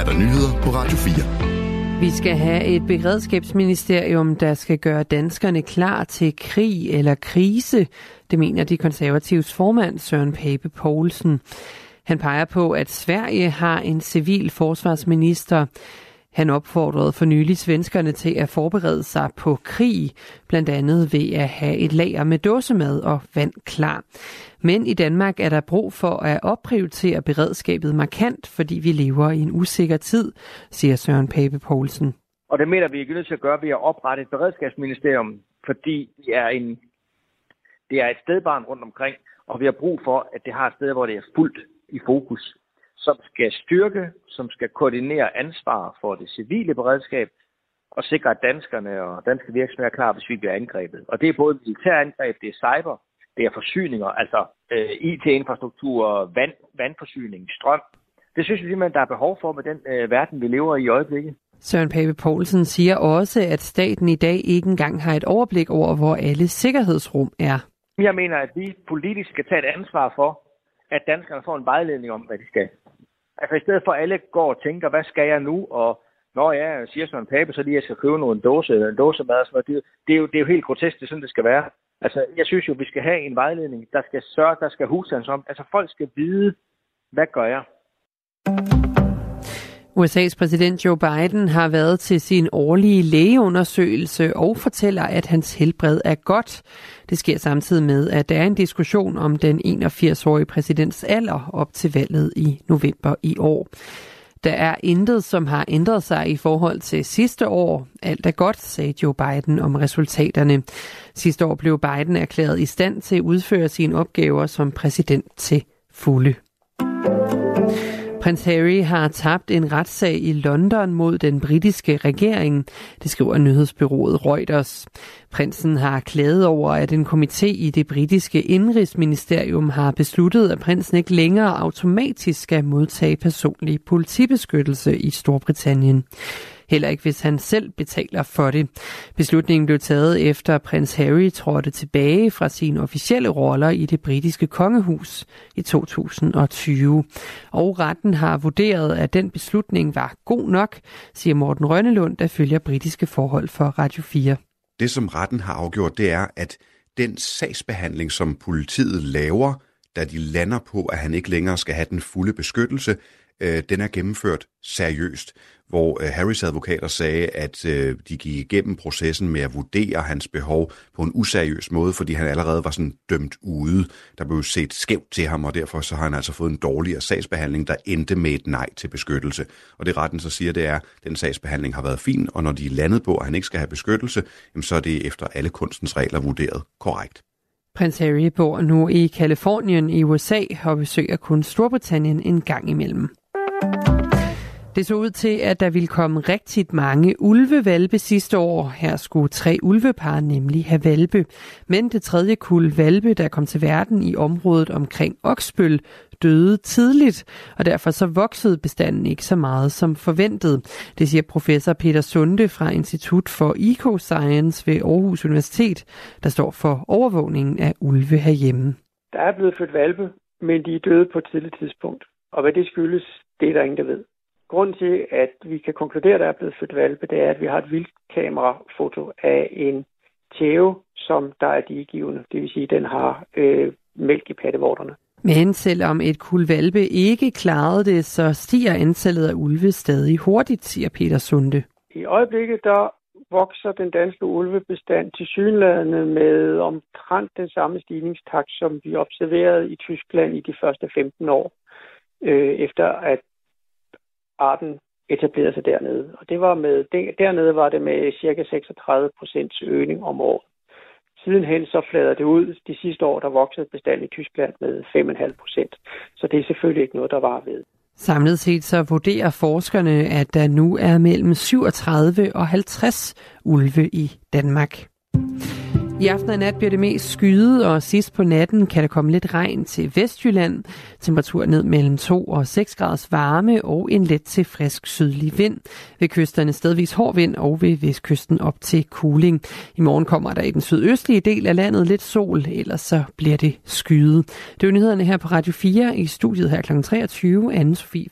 er der nyheder på Radio 4. Vi skal have et beredskabsministerium, der skal gøre danskerne klar til krig eller krise. Det mener de konservatives formand Søren Pape Poulsen. Han peger på, at Sverige har en civil forsvarsminister. Han opfordrede for nylig svenskerne til at forberede sig på krig, blandt andet ved at have et lager med dåsemad og vand klar. Men i Danmark er der brug for at opprioritere beredskabet markant, fordi vi lever i en usikker tid, siger Søren Pape Poulsen. Og det mener vi er nødt til at gøre ved at oprette et beredskabsministerium, fordi det er, en, det er et stedbarn rundt omkring, og vi har brug for, at det har et sted, hvor det er fuldt i fokus, som skal styrke, som skal koordinere ansvar for det civile beredskab, og sikre, at danskerne og danske virksomheder er klar, hvis vi bliver angrebet. Og det er både militærangreb, det er cyber, det er forsyninger, altså øh, IT-infrastruktur, vand, vandforsyning, strøm. Det synes vi simpelthen, der er behov for med den øh, verden, vi lever i i øjeblikket. Søren Pape Poulsen siger også, at staten i dag ikke engang har et overblik over, hvor alle sikkerhedsrum er. Jeg mener, at vi politisk skal tage et ansvar for, at danskerne får en vejledning om, hvad de skal. Altså i stedet for at alle går og tænker, hvad skal jeg nu? Og når jeg siger sådan en pape, så lige jeg skal købe nogle dåse, eller en dåse mad. Så det, det, er jo, det er jo helt grotesk, det er sådan, det skal være. Altså, jeg synes jo, vi skal have en vejledning, der skal sørge, der skal husstands om. Altså, folk skal vide, hvad gør jeg? USA's præsident Joe Biden har været til sin årlige lægeundersøgelse og fortæller, at hans helbred er godt. Det sker samtidig med, at der er en diskussion om den 81-årige præsidents alder op til valget i november i år. Der er intet, som har ændret sig i forhold til sidste år. Alt er godt, sagde Joe Biden om resultaterne. Sidste år blev Biden erklæret i stand til at udføre sine opgaver som præsident til fulde. Prins Harry har tabt en retssag i London mod den britiske regering, det skriver nyhedsbyrået Reuters. Prinsen har klaget over, at en komité i det britiske indrigsministerium har besluttet, at prinsen ikke længere automatisk skal modtage personlig politibeskyttelse i Storbritannien heller ikke hvis han selv betaler for det. Beslutningen blev taget efter prins Harry trådte tilbage fra sine officielle roller i det britiske kongehus i 2020. Og retten har vurderet, at den beslutning var god nok, siger Morten Rønnelund, der følger britiske forhold for Radio 4. Det, som retten har afgjort, det er, at den sagsbehandling, som politiet laver, da de lander på, at han ikke længere skal have den fulde beskyttelse, øh, den er gennemført seriøst hvor øh, Harrys advokater sagde, at øh, de gik igennem processen med at vurdere hans behov på en useriøs måde, fordi han allerede var sådan dømt ude. Der blev set skævt til ham, og derfor så har han altså fået en dårligere sagsbehandling, der endte med et nej til beskyttelse. Og det retten så siger, det er, at den sagsbehandling har været fin, og når de er landet på, at han ikke skal have beskyttelse, jamen, så er det efter alle kunstens regler vurderet korrekt. Prins Harry bor nu i Kalifornien i USA og besøger kun Storbritannien en gang imellem. Det så ud til, at der ville komme rigtig mange ulvevalpe sidste år. Her skulle tre ulvepar nemlig have valpe. Men det tredje kul valpe, der kom til verden i området omkring Oksbøl, døde tidligt, og derfor så voksede bestanden ikke så meget som forventet. Det siger professor Peter Sunde fra Institut for Eco-Science ved Aarhus Universitet, der står for overvågningen af ulve herhjemme. Der er blevet født valpe, men de er døde på et tidligt tidspunkt. Og hvad det skyldes, det er der ingen, der ved. Grunden til, at vi kan konkludere, at der er blevet født valpe, det er, at vi har et vildkamerafoto af en tæve, som der er digivende. Det vil sige, at den har øh, mælk i pattevorterne. Men selvom et kul valpe ikke klarede det, så stiger antallet af ulve stadig hurtigt, siger Peter Sunde. I øjeblikket der vokser den danske ulvebestand til synlædende med omtrent den samme stigningstakt, som vi observerede i Tyskland i de første 15 år, øh, efter at arten etablerede sig dernede. Og det var med, dernede var det med cirka 36 procents øgning om året. Sidenhen så flader det ud. De sidste år, der voksede bestanden i Tyskland med 5,5 procent. Så det er selvfølgelig ikke noget, der var ved. Samlet set så vurderer forskerne, at der nu er mellem 37 og 50 ulve i Danmark. I aften og nat bliver det mest skyet, og sidst på natten kan der komme lidt regn til Vestjylland. Temperatur ned mellem 2 og 6 graders varme og en let til frisk sydlig vind. Ved kysterne stedvis hård vind og ved vestkysten op til kuling. I morgen kommer der i den sydøstlige del af landet lidt sol, ellers så bliver det skyet. Det er nyhederne her på Radio 4 i studiet her kl. 23. Anne Sofie